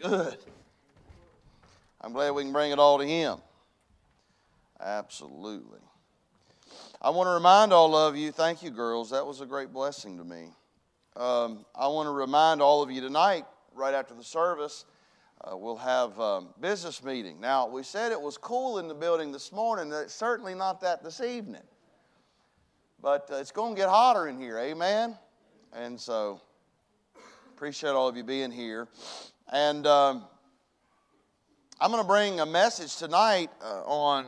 Good. I'm glad we can bring it all to Him. Absolutely. I want to remind all of you, thank you, girls. That was a great blessing to me. Um, I want to remind all of you tonight, right after the service, uh, we'll have a um, business meeting. Now, we said it was cool in the building this morning. It's certainly not that this evening. But uh, it's going to get hotter in here, amen? And so, appreciate all of you being here. And um, I'm going to bring a message tonight uh, on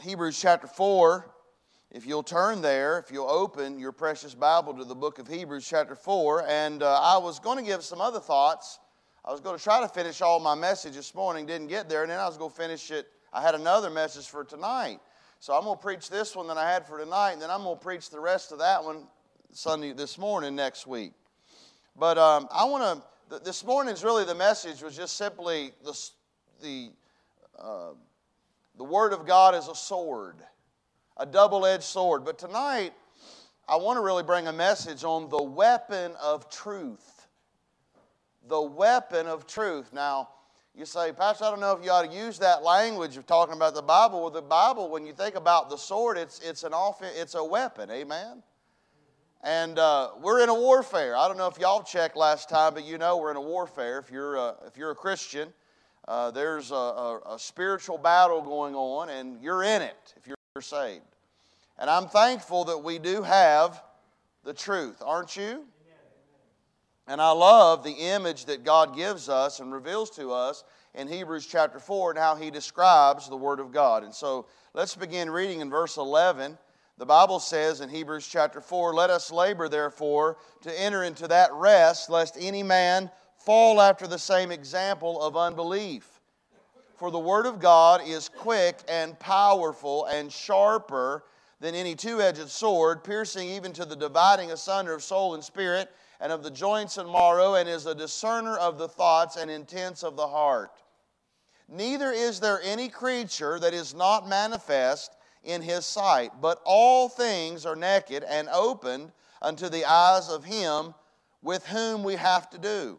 Hebrews chapter 4. If you'll turn there, if you'll open your precious Bible to the book of Hebrews chapter 4. And uh, I was going to give some other thoughts. I was going to try to finish all my message this morning, didn't get there, and then I was going to finish it. I had another message for tonight. So I'm going to preach this one that I had for tonight, and then I'm going to preach the rest of that one Sunday this morning next week. But um, I want to, this morning's really the message was just simply the, the, uh, the Word of God is a sword, a double edged sword. But tonight, I want to really bring a message on the weapon of truth. The weapon of truth. Now, you say, Pastor, I don't know if you ought to use that language of talking about the Bible. Well, the Bible, when you think about the sword, it's, it's, an off, it's a weapon. Amen? And uh, we're in a warfare. I don't know if y'all checked last time, but you know we're in a warfare. If you're a, if you're a Christian, uh, there's a, a, a spiritual battle going on, and you're in it if you're saved. And I'm thankful that we do have the truth, aren't you? And I love the image that God gives us and reveals to us in Hebrews chapter 4 and how he describes the Word of God. And so let's begin reading in verse 11. The Bible says in Hebrews chapter 4 Let us labor, therefore, to enter into that rest, lest any man fall after the same example of unbelief. For the Word of God is quick and powerful and sharper than any two edged sword, piercing even to the dividing asunder of soul and spirit and of the joints and marrow, and is a discerner of the thoughts and intents of the heart. Neither is there any creature that is not manifest in his sight, but all things are naked and opened unto the eyes of him with whom we have to do.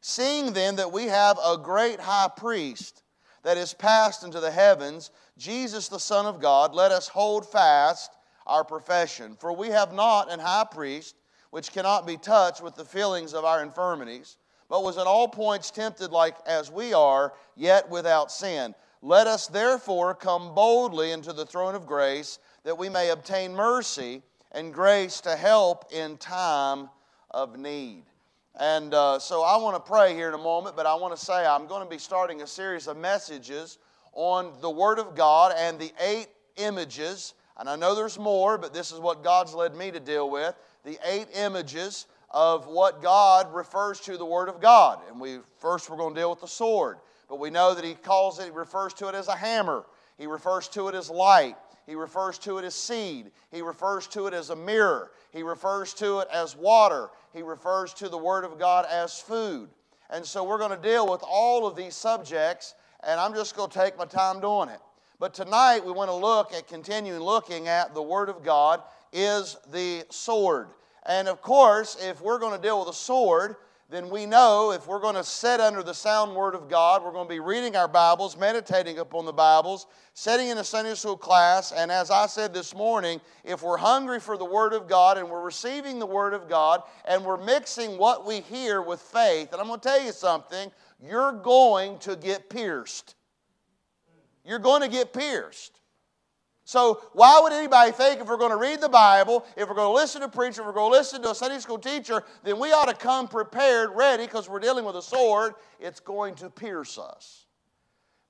Seeing then that we have a great high priest that is passed into the heavens, Jesus the Son of God, let us hold fast our profession. For we have not an high priest which cannot be touched with the feelings of our infirmities, but was at all points tempted like as we are, yet without sin. Let us therefore come boldly into the throne of grace, that we may obtain mercy and grace to help in time of need. And uh, so I want to pray here in a moment, but I want to say I'm going to be starting a series of messages on the Word of God and the eight images. And I know there's more, but this is what God's led me to deal with the eight images of what God refers to the Word of God. And we first we're going to deal with the sword, but we know that He calls it, He refers to it as a hammer. He refers to it as light. He refers to it as seed. He refers to it as a mirror. He refers to it as water. He refers to the Word of God as food. And so we're going to deal with all of these subjects, and I'm just going to take my time doing it. But tonight we want to look at continuing looking at the Word of God is the sword. And of course, if we're going to deal with a sword, then we know if we're going to sit under the sound word of God, we're going to be reading our Bibles, meditating upon the Bibles, sitting in a Sunday school class, and as I said this morning, if we're hungry for the word of God and we're receiving the word of God and we're mixing what we hear with faith, and I'm going to tell you something, you're going to get pierced. You're going to get pierced. So, why would anybody think if we're going to read the Bible, if we're going to listen to a preacher, if we're going to listen to a Sunday school teacher, then we ought to come prepared, ready, because we're dealing with a sword. It's going to pierce us.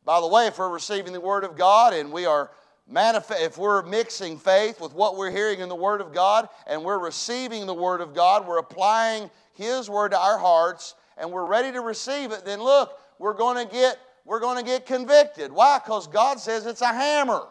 By the way, if we're receiving the Word of God and we are manifest, if we're mixing faith with what we're hearing in the Word of God and we're receiving the Word of God, we're applying His Word to our hearts and we're ready to receive it, then look, we're going to get we're going to get convicted. Why? Because God says it's a hammer.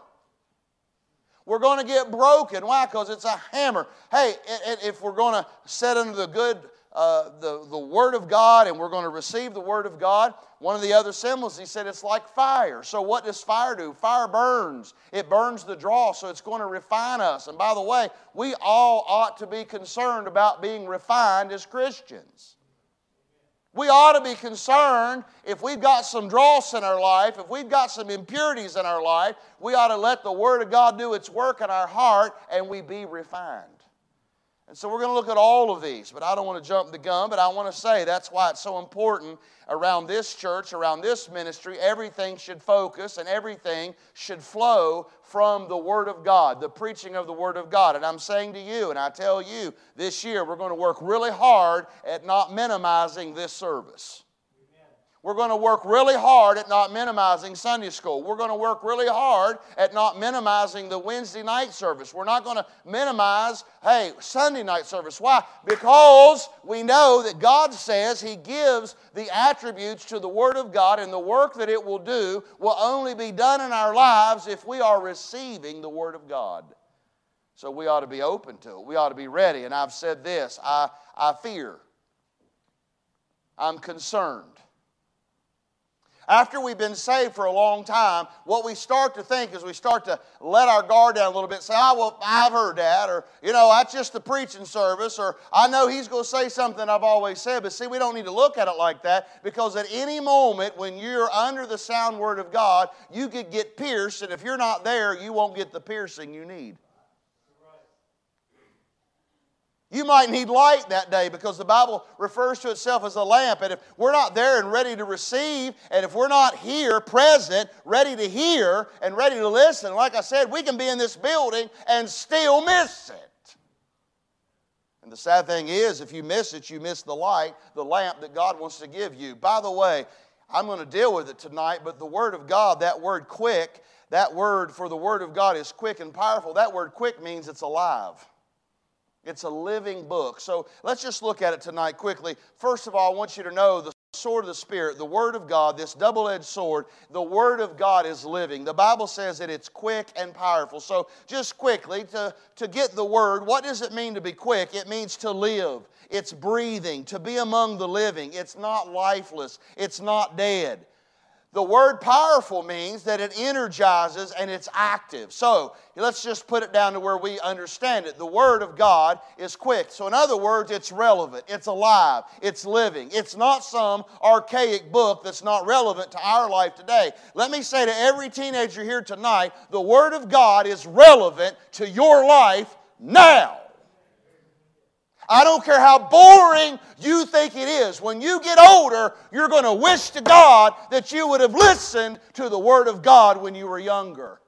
We're going to get broken. Why? Because it's a hammer. Hey, if we're going to set under the good, uh, the, the Word of God, and we're going to receive the Word of God, one of the other symbols, he said it's like fire. So, what does fire do? Fire burns. It burns the draw, so it's going to refine us. And by the way, we all ought to be concerned about being refined as Christians. We ought to be concerned if we've got some dross in our life, if we've got some impurities in our life, we ought to let the Word of God do its work in our heart and we be refined. And so we're going to look at all of these, but I don't want to jump the gun, but I want to say that's why it's so important around this church, around this ministry. Everything should focus and everything should flow from the Word of God, the preaching of the Word of God. And I'm saying to you, and I tell you, this year we're going to work really hard at not minimizing this service. We're going to work really hard at not minimizing Sunday school. We're going to work really hard at not minimizing the Wednesday night service. We're not going to minimize, hey, Sunday night service. Why? Because we know that God says He gives the attributes to the Word of God, and the work that it will do will only be done in our lives if we are receiving the Word of God. So we ought to be open to it. We ought to be ready. And I've said this I, I fear, I'm concerned after we've been saved for a long time, what we start to think is we start to let our guard down a little bit, say, oh, well, I've heard that, or, you know, that's just the preaching service, or I know he's going to say something I've always said. But see, we don't need to look at it like that because at any moment when you're under the sound word of God, you could get pierced, and if you're not there, you won't get the piercing you need. You might need light that day because the Bible refers to itself as a lamp. And if we're not there and ready to receive, and if we're not here, present, ready to hear, and ready to listen, like I said, we can be in this building and still miss it. And the sad thing is, if you miss it, you miss the light, the lamp that God wants to give you. By the way, I'm going to deal with it tonight, but the Word of God, that word quick, that word for the Word of God is quick and powerful. That word quick means it's alive. It's a living book. So let's just look at it tonight quickly. First of all, I want you to know the sword of the Spirit, the Word of God, this double edged sword, the Word of God is living. The Bible says that it's quick and powerful. So, just quickly, to, to get the Word, what does it mean to be quick? It means to live, it's breathing, to be among the living. It's not lifeless, it's not dead. The word powerful means that it energizes and it's active. So let's just put it down to where we understand it. The Word of God is quick. So, in other words, it's relevant, it's alive, it's living. It's not some archaic book that's not relevant to our life today. Let me say to every teenager here tonight the Word of God is relevant to your life now. I don't care how boring you think it is. When you get older, you're going to wish to God that you would have listened to the Word of God when you were younger.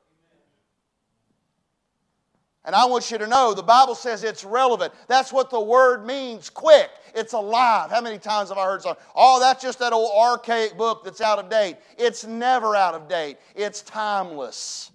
And I want you to know the Bible says it's relevant. That's what the word means quick. It's alive. How many times have I heard something? Oh, that's just that old archaic book that's out of date. It's never out of date, it's timeless.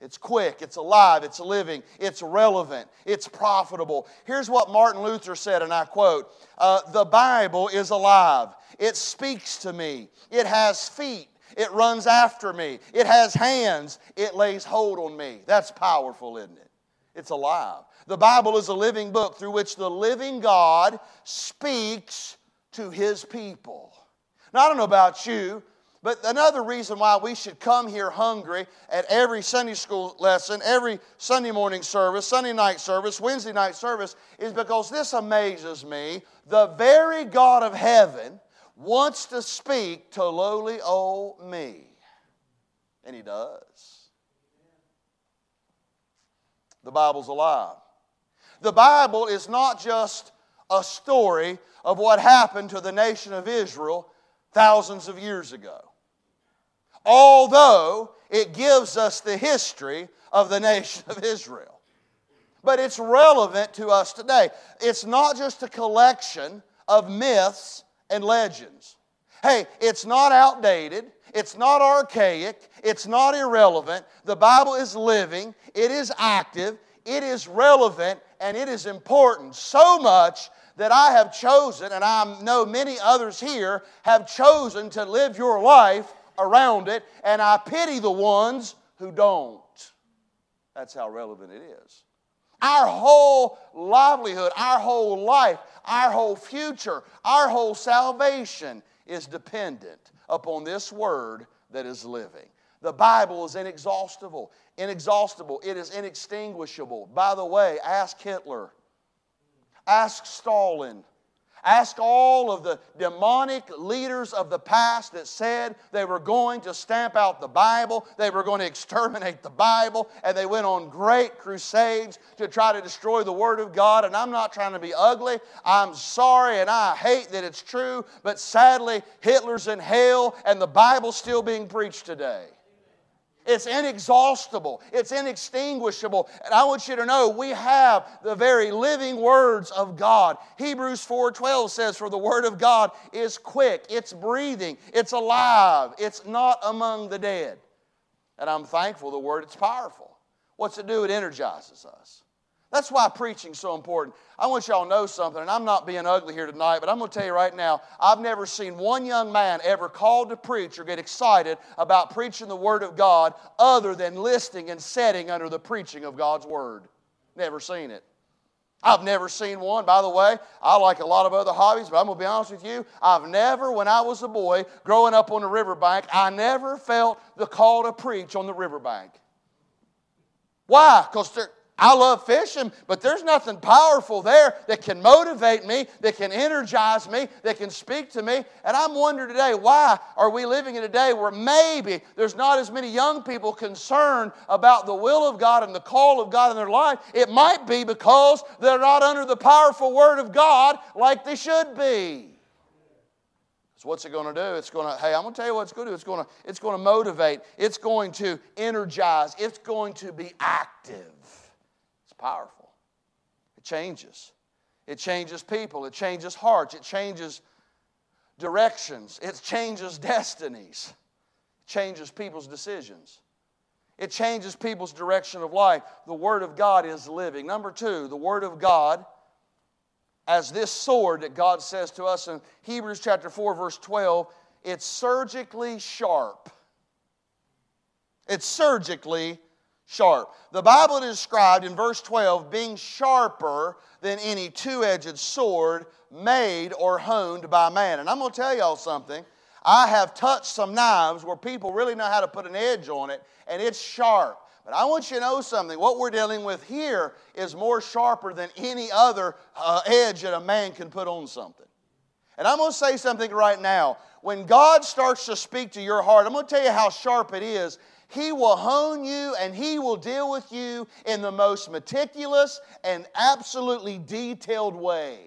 It's quick, it's alive, it's living, it's relevant, it's profitable. Here's what Martin Luther said, and I quote uh, The Bible is alive. It speaks to me. It has feet. It runs after me. It has hands. It lays hold on me. That's powerful, isn't it? It's alive. The Bible is a living book through which the living God speaks to his people. Now, I don't know about you, but another reason why we should come here hungry at every Sunday school lesson, every Sunday morning service, Sunday night service, Wednesday night service, is because this amazes me. The very God of heaven wants to speak to lowly old me. And He does. The Bible's alive. The Bible is not just a story of what happened to the nation of Israel thousands of years ago although it gives us the history of the nation of Israel. But it's relevant to us today. It's not just a collection of myths and legends. Hey, it's not outdated. It's not archaic. It's not irrelevant. The Bible is living. It is active. It is relevant. And it is important so much that I have chosen, and I know many others here have chosen to live your life around it, and I pity the ones who don't. That's how relevant it is. Our whole livelihood, our whole life, our whole future, our whole salvation is dependent upon this word that is living. The Bible is inexhaustible, inexhaustible. It is inextinguishable. By the way, ask Hitler, ask Stalin, Ask all of the demonic leaders of the past that said they were going to stamp out the Bible, they were going to exterminate the Bible, and they went on great crusades to try to destroy the Word of God. And I'm not trying to be ugly. I'm sorry and I hate that it's true, but sadly, Hitler's in hell and the Bible's still being preached today. It's inexhaustible. It's inextinguishable. And I want you to know we have the very living words of God. Hebrews 4:12 says for the word of God is quick, it's breathing, it's alive, it's not among the dead. And I'm thankful the word it's powerful. What's it do? It energizes us. That's why preaching's so important. I want y'all to know something, and I'm not being ugly here tonight, but I'm going to tell you right now, I've never seen one young man ever called to preach or get excited about preaching the Word of God other than listening and setting under the preaching of God's Word. Never seen it. I've never seen one. By the way, I like a lot of other hobbies, but I'm going to be honest with you. I've never, when I was a boy growing up on the riverbank, I never felt the call to preach on the riverbank. Why? Because I love fishing, but there's nothing powerful there that can motivate me, that can energize me, that can speak to me. And I'm wondering today, why are we living in a day where maybe there's not as many young people concerned about the will of God and the call of God in their life? It might be because they're not under the powerful Word of God like they should be. So what's it going to do? It's going to, hey, I'm going to tell you what it's going to do. It's going to, it's going to motivate. It's going to energize. It's going to be active powerful. It changes. It changes people. It changes hearts. It changes directions. It changes destinies. It changes people's decisions. It changes people's direction of life. The Word of God is living. Number two, the Word of God as this sword that God says to us in Hebrews chapter 4, verse 12, it's surgically sharp. It's surgically sharp. The Bible described in verse 12 being sharper than any two edged sword made or honed by man. And I'm going to tell y'all something. I have touched some knives where people really know how to put an edge on it, and it's sharp. But I want you to know something. What we're dealing with here is more sharper than any other uh, edge that a man can put on something. And I'm going to say something right now. When God starts to speak to your heart, I'm going to tell you how sharp it is. He will hone you and He will deal with you in the most meticulous and absolutely detailed way.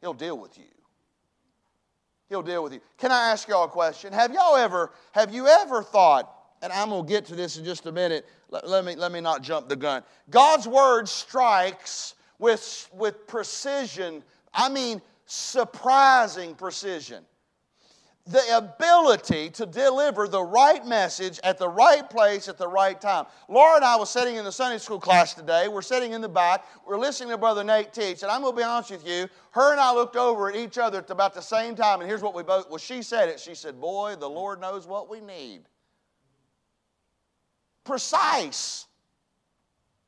He'll deal with you. He'll deal with you. Can I ask y'all a question? Have y'all ever, have you ever thought, and I'm going to get to this in just a minute, let, let, me, let me not jump the gun. God's word strikes with, with precision, I mean, surprising precision the ability to deliver the right message at the right place at the right time. Laura and I was sitting in the Sunday school class today. We're sitting in the back. We're listening to Brother Nate teach. And I'm going to be honest with you. Her and I looked over at each other at about the same time. And here's what we both, well, she said it. She said, Boy, the Lord knows what we need. Precise.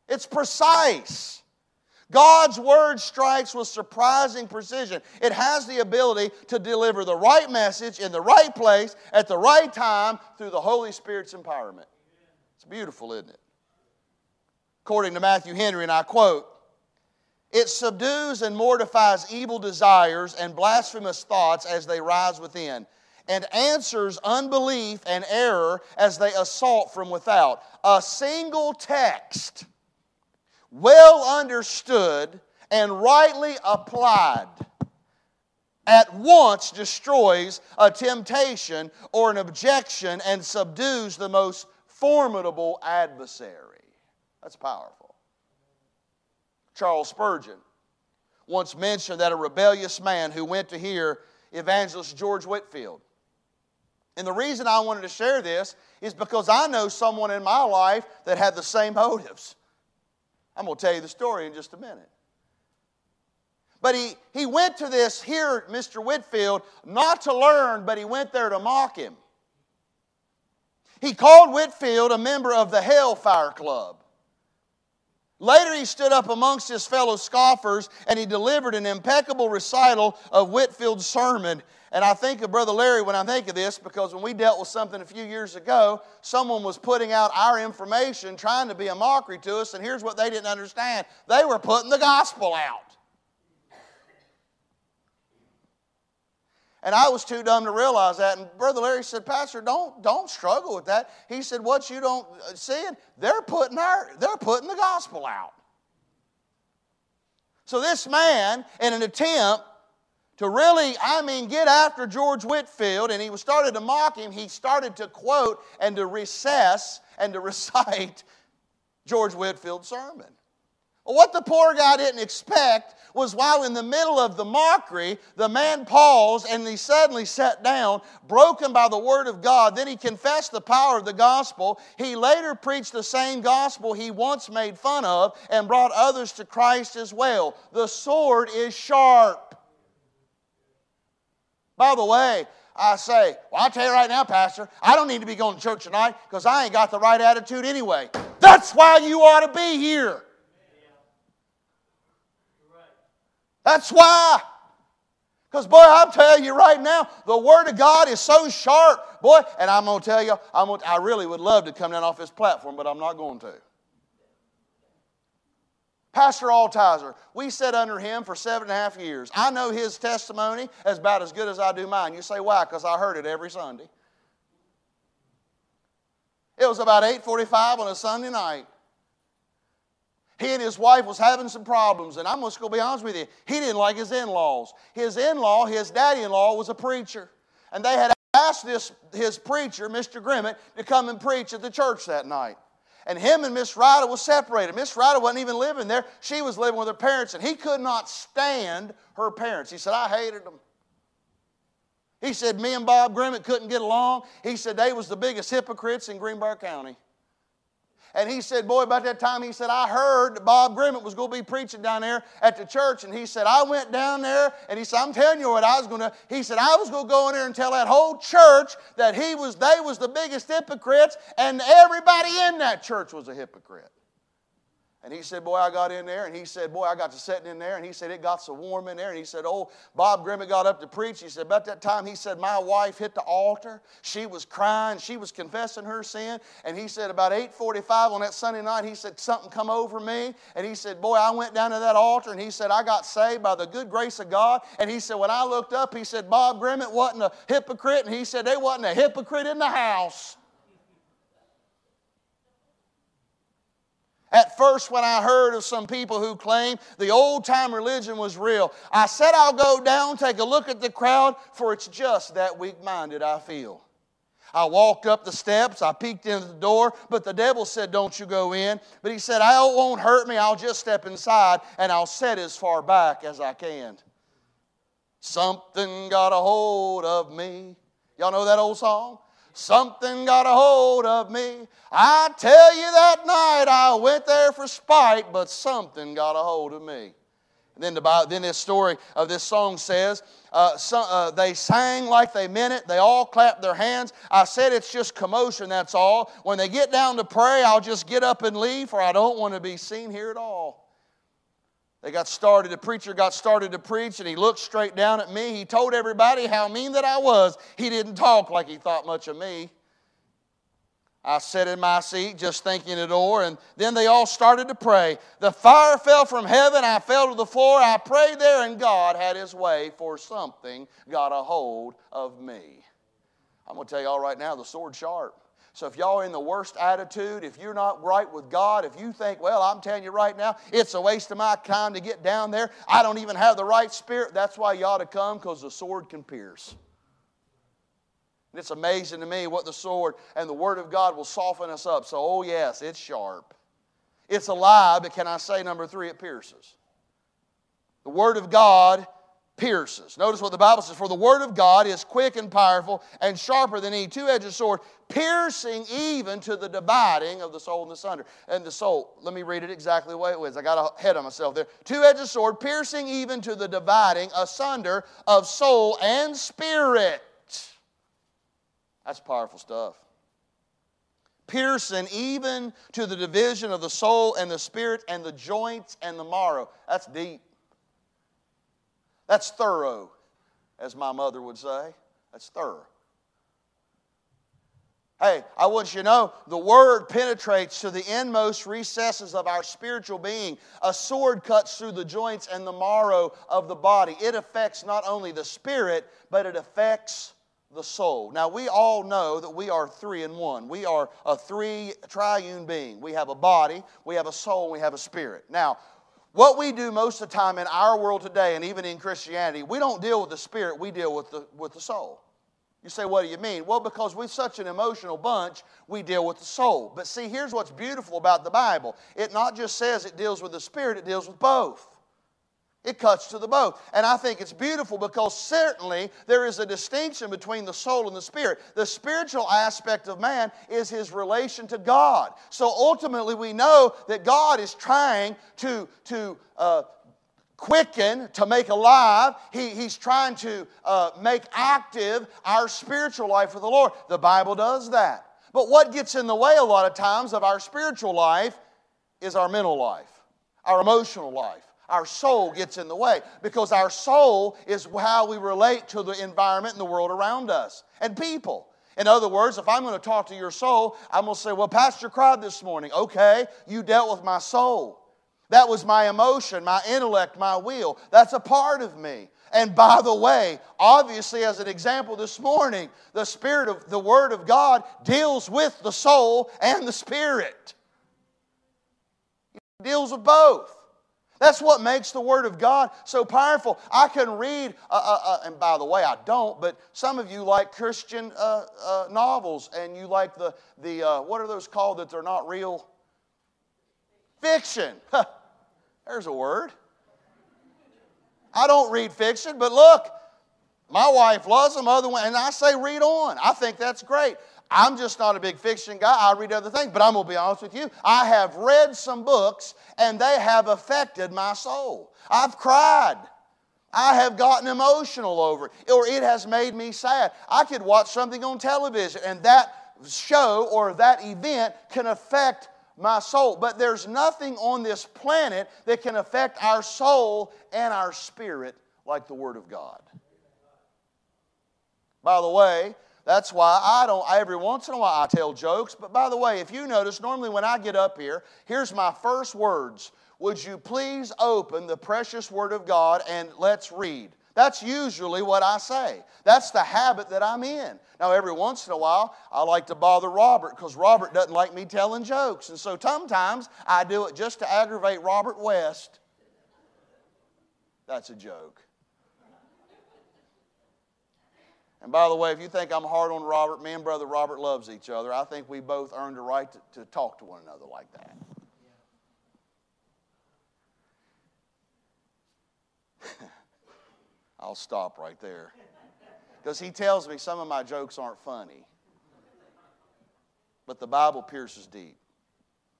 It's precise. God's word strikes with surprising precision. It has the ability to deliver the right message in the right place at the right time through the Holy Spirit's empowerment. It's beautiful, isn't it? According to Matthew Henry, and I quote, it subdues and mortifies evil desires and blasphemous thoughts as they rise within, and answers unbelief and error as they assault from without. A single text well understood and rightly applied, at once destroys a temptation or an objection and subdues the most formidable adversary. That's powerful. Charles Spurgeon once mentioned that a rebellious man who went to hear evangelist George Whitefield. And the reason I wanted to share this is because I know someone in my life that had the same motives. I'm going to tell you the story in just a minute. But he, he went to this here, Mr. Whitefield, not to learn, but he went there to mock him. He called Whitefield a member of the Hellfire Club. Later, he stood up amongst his fellow scoffers and he delivered an impeccable recital of Whitefield's sermon. And I think of Brother Larry when I think of this because when we dealt with something a few years ago, someone was putting out our information trying to be a mockery to us, and here's what they didn't understand they were putting the gospel out. And I was too dumb to realize that. And Brother Larry said, Pastor, don't, don't struggle with that. He said, What you don't uh, see, they're putting, our, they're putting the gospel out. So this man, in an attempt to really, I mean, get after George Whitefield, and he started to mock him, he started to quote and to recess and to recite George Whitefield's sermon. What the poor guy didn't expect was while in the middle of the mockery, the man paused and he suddenly sat down, broken by the word of God. Then he confessed the power of the gospel. He later preached the same gospel he once made fun of and brought others to Christ as well. The sword is sharp. By the way, I say, well, I'll tell you right now, Pastor, I don't need to be going to church tonight because I ain't got the right attitude anyway. That's why you ought to be here. That's why. Because, boy, I'm telling you right now, the Word of God is so sharp, boy. And I'm going to tell you, I'm gonna, I really would love to come down off this platform, but I'm not going to. Pastor Altizer, we sat under him for seven and a half years. I know his testimony as about as good as I do mine. You say, why? Because I heard it every Sunday. It was about 8.45 on a Sunday night. He and his wife was having some problems, and I'm just going to be honest with you. He didn't like his in-laws. His in-law, his daddy-in-law, was a preacher. And they had asked this, his preacher, Mr. Grimmett, to come and preach at the church that night. And him and Miss Ryder was separated. Miss Ryder wasn't even living there. She was living with her parents, and he could not stand her parents. He said, I hated them. He said, me and Bob Grimmett couldn't get along. He said they was the biggest hypocrites in Greenbrier County. And he said, Boy, about that time, he said, I heard that Bob Grimmett was going to be preaching down there at the church. And he said, I went down there, and he said, I'm telling you what I was going to. He said, I was going to go in there and tell that whole church that he was, they was the biggest hypocrites, and everybody in that church was a hypocrite. And he said, Boy, I got in there. And he said, Boy, I got to sitting in there. And he said, It got so warm in there. And he said, Oh, Bob Grimmett got up to preach. He said, About that time, he said, My wife hit the altar. She was crying. She was confessing her sin. And he said, About 8.45 on that Sunday night, he said, Something come over me. And he said, Boy, I went down to that altar. And he said, I got saved by the good grace of God. And he said, When I looked up, he said, Bob Grimmett wasn't a hypocrite. And he said, There wasn't a hypocrite in the house. At first, when I heard of some people who claimed the old time religion was real, I said I'll go down, take a look at the crowd, for it's just that weak minded I feel. I walked up the steps, I peeked into the door, but the devil said, Don't you go in. But he said, I won't hurt me, I'll just step inside and I'll sit as far back as I can. Something got a hold of me. Y'all know that old song? Something got a hold of me. I tell you that night I went there for spite, but something got a hold of me. And then, the, then this story of this song says, uh, uh, they sang like they meant it. They all clapped their hands. I said it's just commotion, that's all. When they get down to pray, I'll just get up and leave, for I don't want to be seen here at all. They got started, the preacher got started to preach, and he looked straight down at me. He told everybody how mean that I was. He didn't talk like he thought much of me. I sat in my seat just thinking it over, and then they all started to pray. The fire fell from heaven, I fell to the floor. I prayed there, and God had his way, for something got a hold of me. I'm going to tell you all right now the sword's sharp. So if y'all are in the worst attitude, if you're not right with God, if you think, well, I'm telling you right now, it's a waste of my time to get down there, I don't even have the right spirit, that's why you ought to come because the sword can pierce. And it's amazing to me what the sword and the Word of God will soften us up. So, oh, yes, it's sharp. It's alive, but can I say, number three, it pierces. The Word of God pierces. Notice what the Bible says For the word of God is quick and powerful and sharper than any two edged sword, piercing even to the dividing of the soul and the sunder. And the soul, let me read it exactly the way it was. I got ahead of myself there. Two edged sword, piercing even to the dividing asunder of soul and spirit. That's powerful stuff. Piercing even to the division of the soul and the spirit and the joints and the marrow. That's deep. That's thorough, as my mother would say. That's thorough. Hey, I want you to know the word penetrates to the inmost recesses of our spiritual being. A sword cuts through the joints and the marrow of the body. It affects not only the spirit, but it affects the soul. Now, we all know that we are three in one. We are a three triune being. We have a body, we have a soul, we have a spirit. Now, what we do most of the time in our world today, and even in Christianity, we don't deal with the spirit, we deal with the, with the soul. You say, what do you mean? Well, because we're such an emotional bunch, we deal with the soul. But see, here's what's beautiful about the Bible it not just says it deals with the spirit, it deals with both. It cuts to the both. And I think it's beautiful because certainly there is a distinction between the soul and the spirit. The spiritual aspect of man is his relation to God. So ultimately, we know that God is trying to, to uh, quicken, to make alive. He, he's trying to uh, make active our spiritual life with the Lord. The Bible does that. But what gets in the way a lot of times of our spiritual life is our mental life, our emotional life. Our soul gets in the way because our soul is how we relate to the environment and the world around us and people. In other words, if I'm going to talk to your soul, I'm going to say, Well, Pastor cried this morning. Okay, you dealt with my soul. That was my emotion, my intellect, my will. That's a part of me. And by the way, obviously, as an example this morning, the Spirit of the Word of God deals with the soul and the Spirit. It deals with both. That's what makes the Word of God so powerful. I can read, uh, uh, uh, and by the way, I don't, but some of you like Christian uh, uh, novels and you like the, the uh, what are those called that they're not real? Fiction. There's a word. I don't read fiction, but look, my wife loves them, other one, and I say read on. I think that's great. I'm just not a big fiction guy. I read other things, but I'm going to be honest with you. I have read some books, and they have affected my soul. I've cried. I have gotten emotional over it, or it has made me sad. I could watch something on television, and that show or that event can affect my soul. But there's nothing on this planet that can affect our soul and our spirit like the Word of God. By the way, that's why I don't, every once in a while I tell jokes. But by the way, if you notice, normally when I get up here, here's my first words Would you please open the precious Word of God and let's read? That's usually what I say. That's the habit that I'm in. Now, every once in a while, I like to bother Robert because Robert doesn't like me telling jokes. And so sometimes I do it just to aggravate Robert West. That's a joke. And by the way, if you think I'm hard on Robert, me and Brother Robert loves each other. I think we both earned a right to, to talk to one another like that. I'll stop right there. Because he tells me some of my jokes aren't funny. But the Bible pierces deep.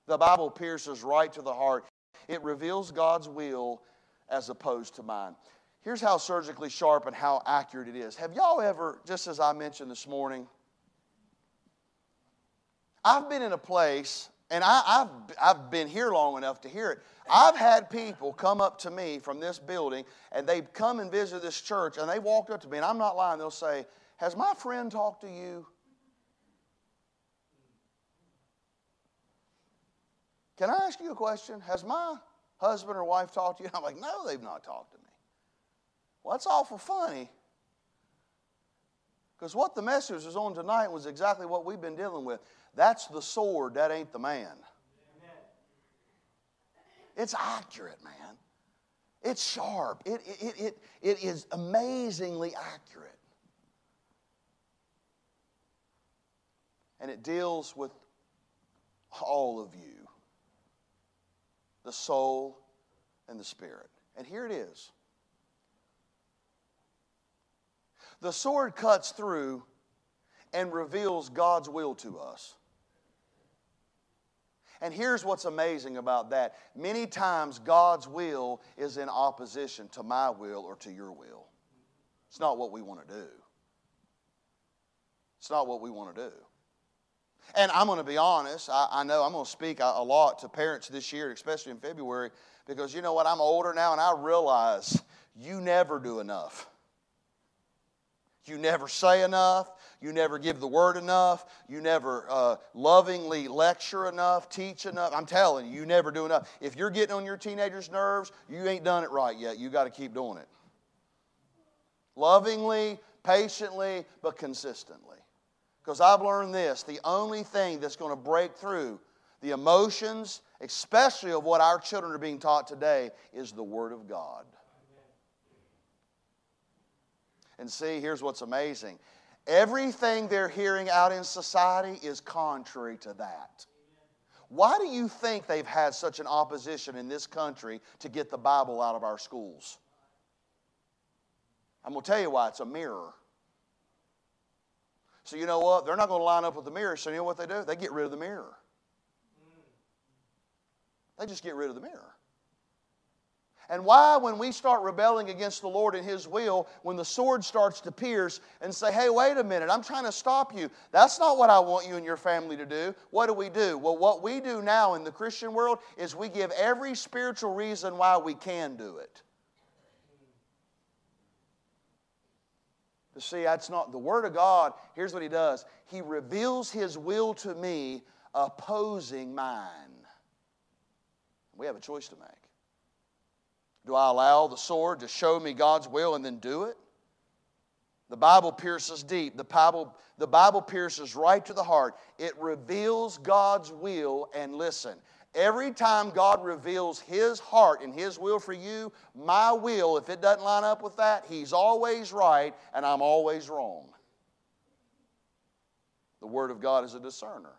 The Bible pierces right to the heart. It reveals God's will as opposed to mine. Here's how surgically sharp and how accurate it is. Have y'all ever, just as I mentioned this morning, I've been in a place, and I, have I've been here long enough to hear it. I've had people come up to me from this building and they've come and visited this church and they walked up to me, and I'm not lying, they'll say, Has my friend talked to you? Can I ask you a question? Has my husband or wife talked to you? I'm like, No, they've not talked to me. Well, that's awful funny. Because what the message was on tonight was exactly what we've been dealing with. That's the sword, that ain't the man. It's accurate, man. It's sharp. It, it, it, it is amazingly accurate. And it deals with all of you the soul and the spirit. And here it is the sword cuts through and reveals God's will to us. And here's what's amazing about that many times God's will is in opposition to my will or to your will. It's not what we want to do. It's not what we want to do. And I'm going to be honest, I, I know I'm going to speak a, a lot to parents this year, especially in February, because you know what? I'm older now and I realize you never do enough. You never say enough. You never give the word enough. You never uh, lovingly lecture enough, teach enough. I'm telling you, you never do enough. If you're getting on your teenager's nerves, you ain't done it right yet. You got to keep doing it. Lovingly, patiently, but consistently. Because I've learned this the only thing that's going to break through the emotions, especially of what our children are being taught today, is the Word of God. And see, here's what's amazing everything they're hearing out in society is contrary to that. Why do you think they've had such an opposition in this country to get the Bible out of our schools? I'm going to tell you why it's a mirror. So, you know what? They're not going to line up with the mirror. So, you know what they do? They get rid of the mirror. They just get rid of the mirror. And why, when we start rebelling against the Lord and His will, when the sword starts to pierce and say, hey, wait a minute, I'm trying to stop you. That's not what I want you and your family to do. What do we do? Well, what we do now in the Christian world is we give every spiritual reason why we can do it. But see, that's not the Word of God. Here's what He does He reveals His will to me, opposing mine. We have a choice to make. Do I allow the sword to show me God's will and then do it? The Bible pierces deep. The Bible, the Bible pierces right to the heart. It reveals God's will, and listen, every time God reveals His heart and His will for you, my will, if it doesn't line up with that, He's always right and I'm always wrong. The Word of God is a discerner.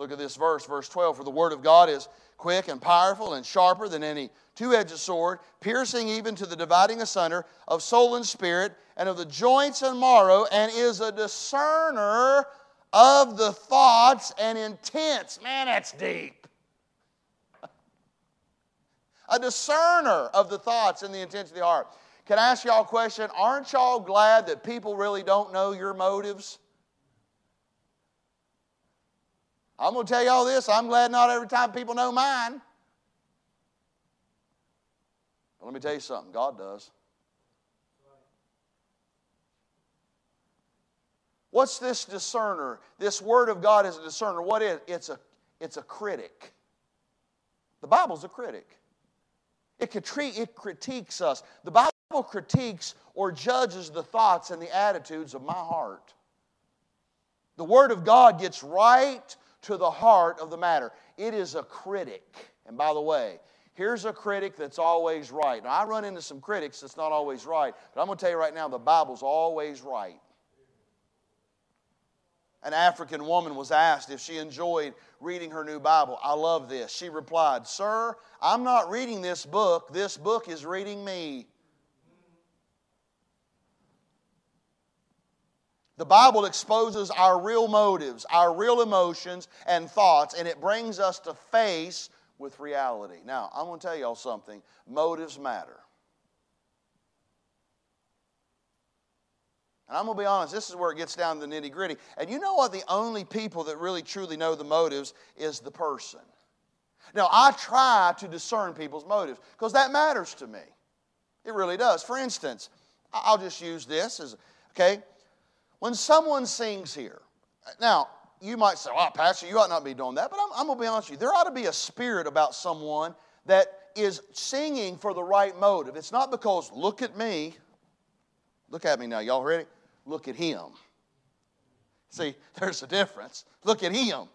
Look at this verse, verse 12. For the Word of God is quick and powerful and sharper than any two edged sword, piercing even to the dividing asunder of soul and spirit and of the joints and marrow, and is a discerner of the thoughts and intents. Man, that's deep. a discerner of the thoughts and the intents of the heart. Can I ask y'all a question? Aren't y'all glad that people really don't know your motives? I'm going to tell you all this. I'm glad not every time people know mine. But let me tell you something God does. What's this discerner? This word of God is a discerner. What is It's a, it's a critic. The Bible's a critic. It, it critiques us. The Bible critiques or judges the thoughts and the attitudes of my heart. The Word of God gets right to the heart of the matter. It is a critic. And by the way, here's a critic that's always right. Now, I run into some critics that's not always right, but I'm going to tell you right now the Bible's always right. An African woman was asked if she enjoyed reading her new Bible. I love this. She replied, Sir, I'm not reading this book. This book is reading me. The Bible exposes our real motives, our real emotions and thoughts, and it brings us to face with reality. Now, I'm going to tell y'all something motives matter. And I'm going to be honest, this is where it gets down to the nitty gritty. And you know what? The only people that really truly know the motives is the person. Now, I try to discern people's motives because that matters to me. It really does. For instance, I'll just use this as, okay, when someone sings here, now, you might say, well, Pastor, you ought not be doing that, but I'm, I'm going to be honest with you. There ought to be a spirit about someone that is singing for the right motive. It's not because, look at me. Look at me now. Y'all ready? Look at him. See, there's a difference. Look at him.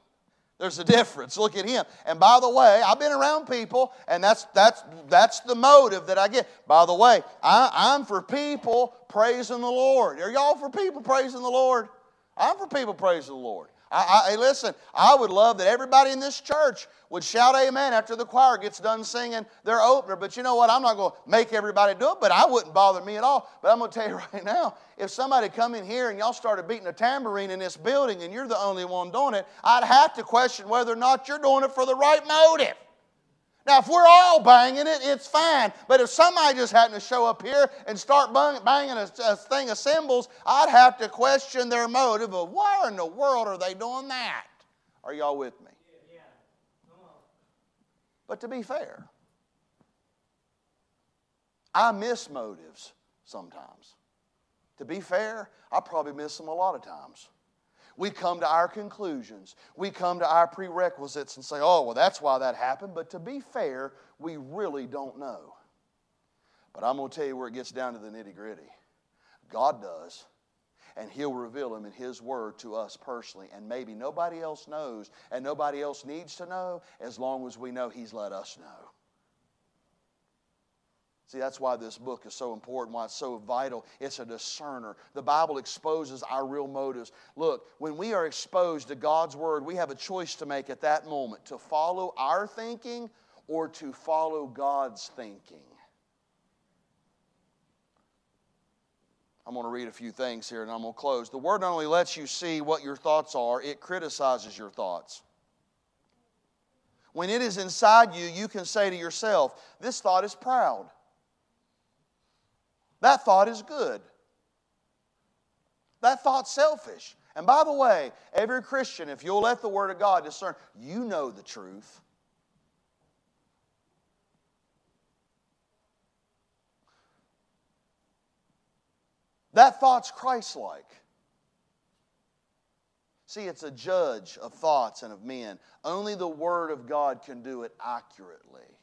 There's a difference. Look at him. And by the way, I've been around people, and that's that's that's the motive that I get. By the way, I, am for people praising the Lord. Are y'all for people praising the Lord? I'm for people praising the Lord. I, I, listen, I would love that everybody in this church would shout amen after the choir gets done singing their opener. But you know what? I'm not going to make everybody do it, but I wouldn't bother me at all. But I'm going to tell you right now, if somebody come in here and y'all started beating a tambourine in this building and you're the only one doing it, I'd have to question whether or not you're doing it for the right motive. Now, if we're all banging it, it's fine. But if somebody just happened to show up here and start banging a, a thing of cymbals, I'd have to question their motive of why in the world are they doing that? Are y'all with me? Yeah. But to be fair, I miss motives sometimes. To be fair, I probably miss them a lot of times. We come to our conclusions. We come to our prerequisites and say, oh, well, that's why that happened. But to be fair, we really don't know. But I'm going to tell you where it gets down to the nitty gritty. God does. And He'll reveal them in His Word to us personally. And maybe nobody else knows and nobody else needs to know as long as we know He's let us know. See, that's why this book is so important, why it's so vital. It's a discerner. The Bible exposes our real motives. Look, when we are exposed to God's Word, we have a choice to make at that moment to follow our thinking or to follow God's thinking. I'm going to read a few things here and I'm going to close. The Word not only lets you see what your thoughts are, it criticizes your thoughts. When it is inside you, you can say to yourself, This thought is proud. That thought is good. That thought's selfish. And by the way, every Christian, if you'll let the Word of God discern, you know the truth. That thought's Christ like. See, it's a judge of thoughts and of men. Only the Word of God can do it accurately.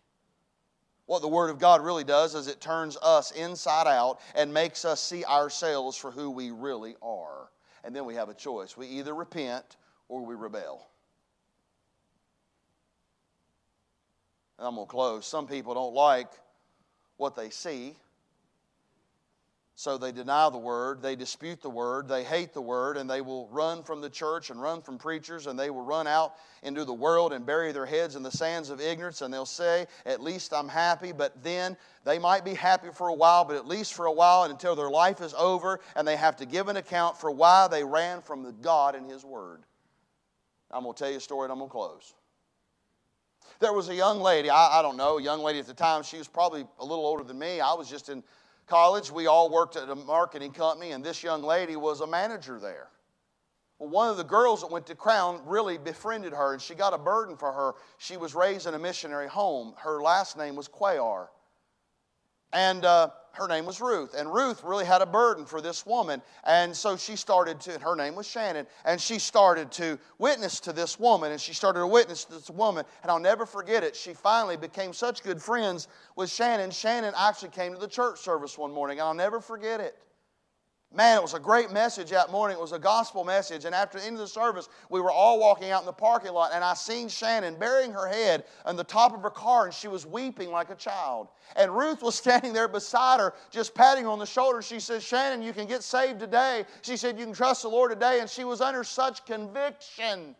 What the Word of God really does is it turns us inside out and makes us see ourselves for who we really are. And then we have a choice. We either repent or we rebel. And I'm going to close. Some people don't like what they see. So they deny the word, they dispute the word, they hate the word, and they will run from the church and run from preachers, and they will run out into the world and bury their heads in the sands of ignorance, and they'll say, At least I'm happy. But then they might be happy for a while, but at least for a while and until their life is over, and they have to give an account for why they ran from the God and His word. I'm going to tell you a story and I'm going to close. There was a young lady, I, I don't know, a young lady at the time, she was probably a little older than me. I was just in college, we all worked at a marketing company, and this young lady was a manager there. Well, one of the girls that went to Crown really befriended her, and she got a burden for her. She was raised in a missionary home. Her last name was Cuellar. And uh, her name was Ruth. And Ruth really had a burden for this woman. And so she started to, her name was Shannon, and she started to witness to this woman. And she started to witness to this woman. And I'll never forget it. She finally became such good friends with Shannon. Shannon actually came to the church service one morning, and I'll never forget it. Man, it was a great message that morning. It was a gospel message. And after the end of the service, we were all walking out in the parking lot, and I seen Shannon burying her head on the top of her car, and she was weeping like a child. And Ruth was standing there beside her, just patting her on the shoulder. She said, Shannon, you can get saved today. She said, You can trust the Lord today. And she was under such conviction.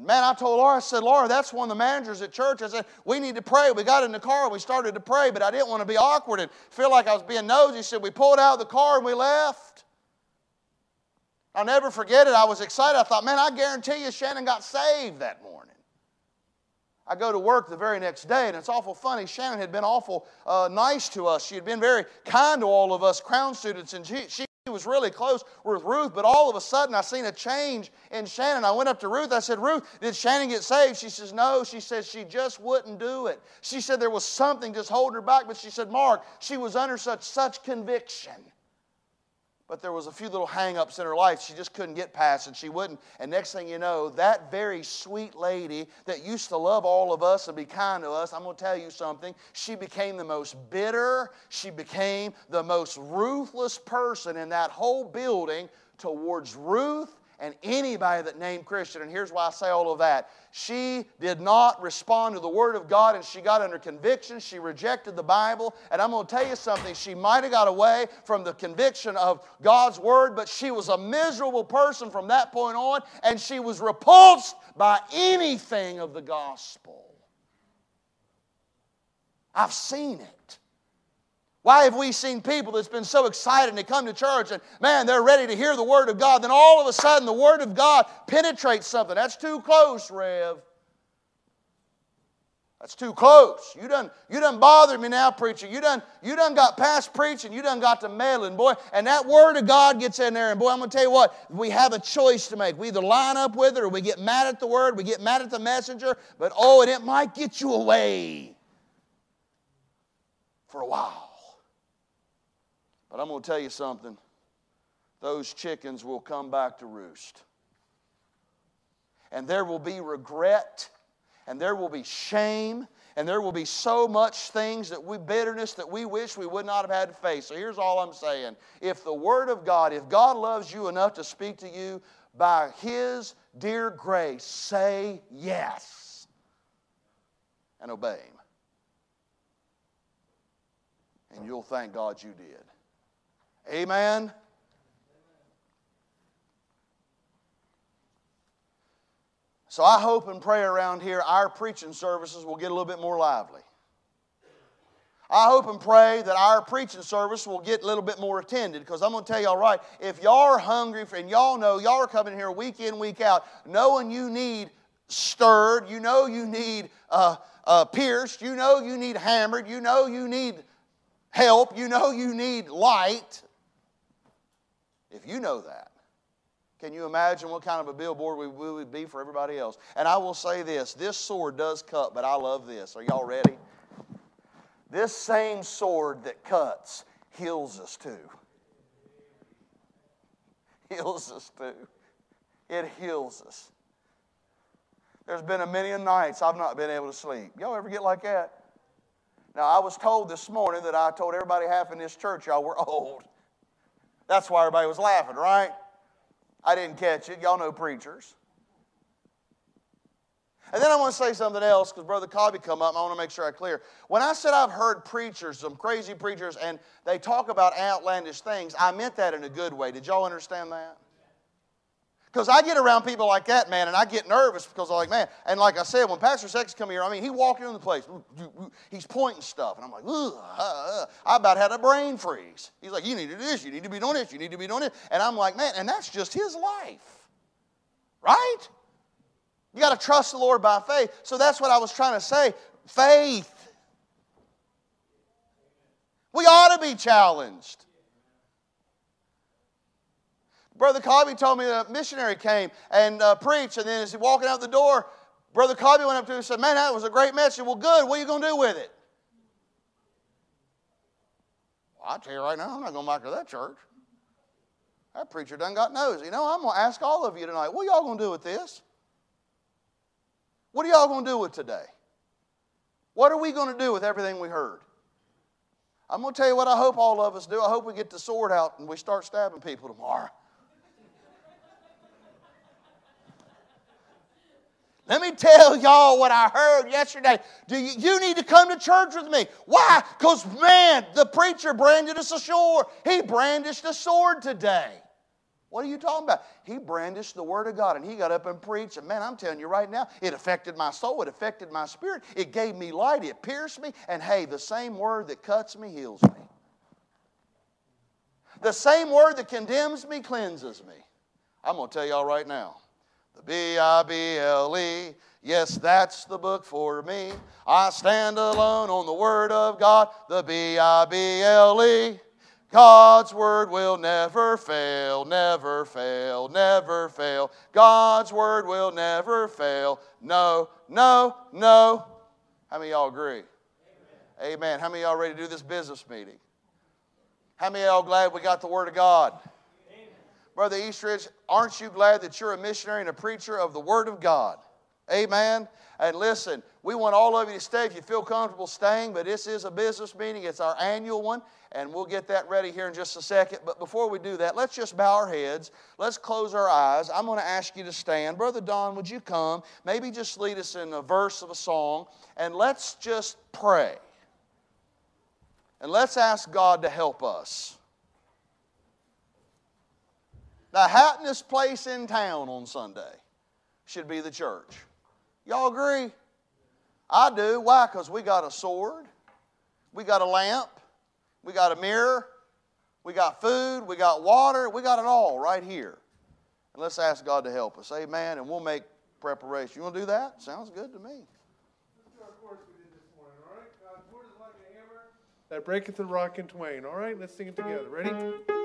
And man, I told Laura, I said, Laura, that's one of the managers at church. I said, we need to pray. We got in the car and we started to pray, but I didn't want to be awkward and feel like I was being nosy. Said, we pulled out of the car and we left. I'll never forget it. I was excited. I thought, man, I guarantee you Shannon got saved that morning. I go to work the very next day, and it's awful funny. Shannon had been awful uh, nice to us. She had been very kind to all of us Crown students, and she, she was really close with Ruth, but all of a sudden I seen a change in Shannon. I went up to Ruth. I said, Ruth, did Shannon get saved? She says, No. She says she just wouldn't do it. She said there was something just holding her back, but she said, Mark, she was under such such conviction but there was a few little hang-ups in her life. She just couldn't get past and she wouldn't. And next thing you know that very sweet lady that used to love all of us and be kind to us i'm going to tell you something she became the most bitter she became the most ruthless person in that whole building towards ruth and anybody that named Christian. And here's why I say all of that. She did not respond to the Word of God and she got under conviction. She rejected the Bible. And I'm going to tell you something. She might have got away from the conviction of God's Word, but she was a miserable person from that point on and she was repulsed by anything of the gospel. I've seen it. Why have we seen people that's been so excited and they come to church and man, they're ready to hear the Word of God, then all of a sudden the Word of God penetrates something. That's too close, Rev. That's too close. You done, you done bothered me now, preacher. You done, you done got past preaching. You done got to meddling, boy. And that word of God gets in there. And boy, I'm going to tell you what, we have a choice to make. We either line up with it or we get mad at the word, we get mad at the messenger. But oh, and it might get you away for a while. But I'm going to tell you something those chickens will come back to roost. And there will be regret, and there will be shame, and there will be so much things that we bitterness that we wish we would not have had to face. So here's all I'm saying. If the word of God, if God loves you enough to speak to you by his dear grace, say yes and obey him. And you'll thank God you did. Amen. So I hope and pray around here our preaching services will get a little bit more lively. I hope and pray that our preaching service will get a little bit more attended because I'm going to tell y'all right, if y'all are hungry for, and y'all know y'all are coming here week in, week out, knowing you need stirred, you know you need uh, uh, pierced, you know you need hammered, you know you need help, you know you need light. If you know that, can you imagine what kind of a billboard we, would be for everybody else? And I will say this this sword does cut, but I love this. Are y'all ready? This same sword that cuts heals us too. Heals us too. It heals us. There's been a million nights I've not been able to sleep. Y'all ever get like that? Now, I was told this morning that I told everybody half in this church y'all were old. That's why everybody was laughing, right? I didn't catch it. Y'all know preachers. And then I want to say something else because Brother Cobby come up. I want to make sure I clear. When I said I've heard preachers, some crazy preachers, and they talk about outlandish things, I meant that in a good way. Did y'all understand that? Because I get around people like that, man, and I get nervous because I'm like, man, and like I said, when Pastor Sex come here, I mean, he walked into the place, he's pointing stuff, and I'm like, uh, uh, I about had a brain freeze. He's like, you need to do this, you need to be doing this, you need to be doing this, and I'm like, man, and that's just his life, right? You got to trust the Lord by faith. So that's what I was trying to say. Faith. We ought to be challenged. Brother Cobby told me that a missionary came and uh, preached, and then as he walking out the door, Brother Cobby went up to him and said, Man, that was a great message. Well, good. What are you going to do with it? Well, I'll tell you right now, I'm not going back to that church. That preacher done got nose. You know, I'm going to ask all of you tonight, what y'all going to do with this? What are y'all going to do with today? What are we going to do with everything we heard? I'm going to tell you what I hope all of us do. I hope we get the sword out and we start stabbing people tomorrow. Let me tell y'all what I heard yesterday. Do you, you need to come to church with me. Why? Because, man, the preacher branded us ashore. He brandished a sword today. What are you talking about? He brandished the Word of God and he got up and preached. And man, I'm telling you right now, it affected my soul, it affected my spirit, it gave me light, it pierced me. And hey, the same Word that cuts me heals me. The same Word that condemns me cleanses me. I'm going to tell y'all right now the B I B L E. Yes, that's the book for me. I stand alone on the Word of God, the B I B L E. God's word will never fail, never fail, never fail. God's word will never fail. No, no, no. How many y'all agree? Amen. Amen. How many y'all ready to do this business meeting? How many y'all glad we got the word of God? Brother Eastridge, aren't you glad that you're a missionary and a preacher of the Word of God? Amen. And listen, we want all of you to stay if you feel comfortable staying, but this is a business meeting. It's our annual one, and we'll get that ready here in just a second. But before we do that, let's just bow our heads. Let's close our eyes. I'm going to ask you to stand. Brother Don, would you come? Maybe just lead us in a verse of a song, and let's just pray. And let's ask God to help us the happiest place in town on Sunday should be the church. Y'all agree? I do. Why? Because we got a sword, we got a lamp, we got a mirror, we got food, we got water, we got it all right here. And let's ask God to help us. Amen. And we'll make preparation. You want to do that? Sounds good to me. That breaketh the rock in twain. All right, let's sing it together. Ready?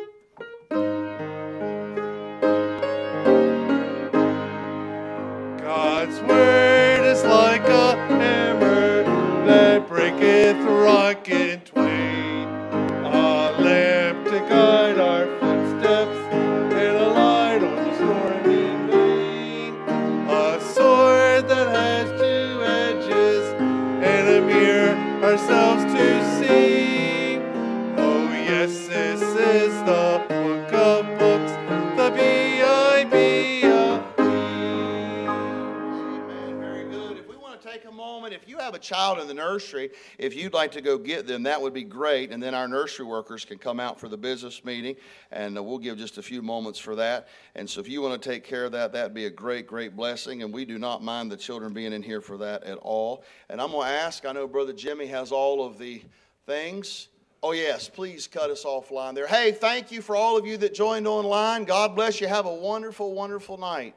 God's word nursery, if you'd like to go get them, that would be great. And then our nursery workers can come out for the business meeting, and uh, we'll give just a few moments for that. And so if you want to take care of that, that'd be a great, great blessing. And we do not mind the children being in here for that at all. And I'm going to ask, I know Brother Jimmy has all of the things. Oh, yes, please cut us offline there. Hey, thank you for all of you that joined online. God bless you. Have a wonderful, wonderful night.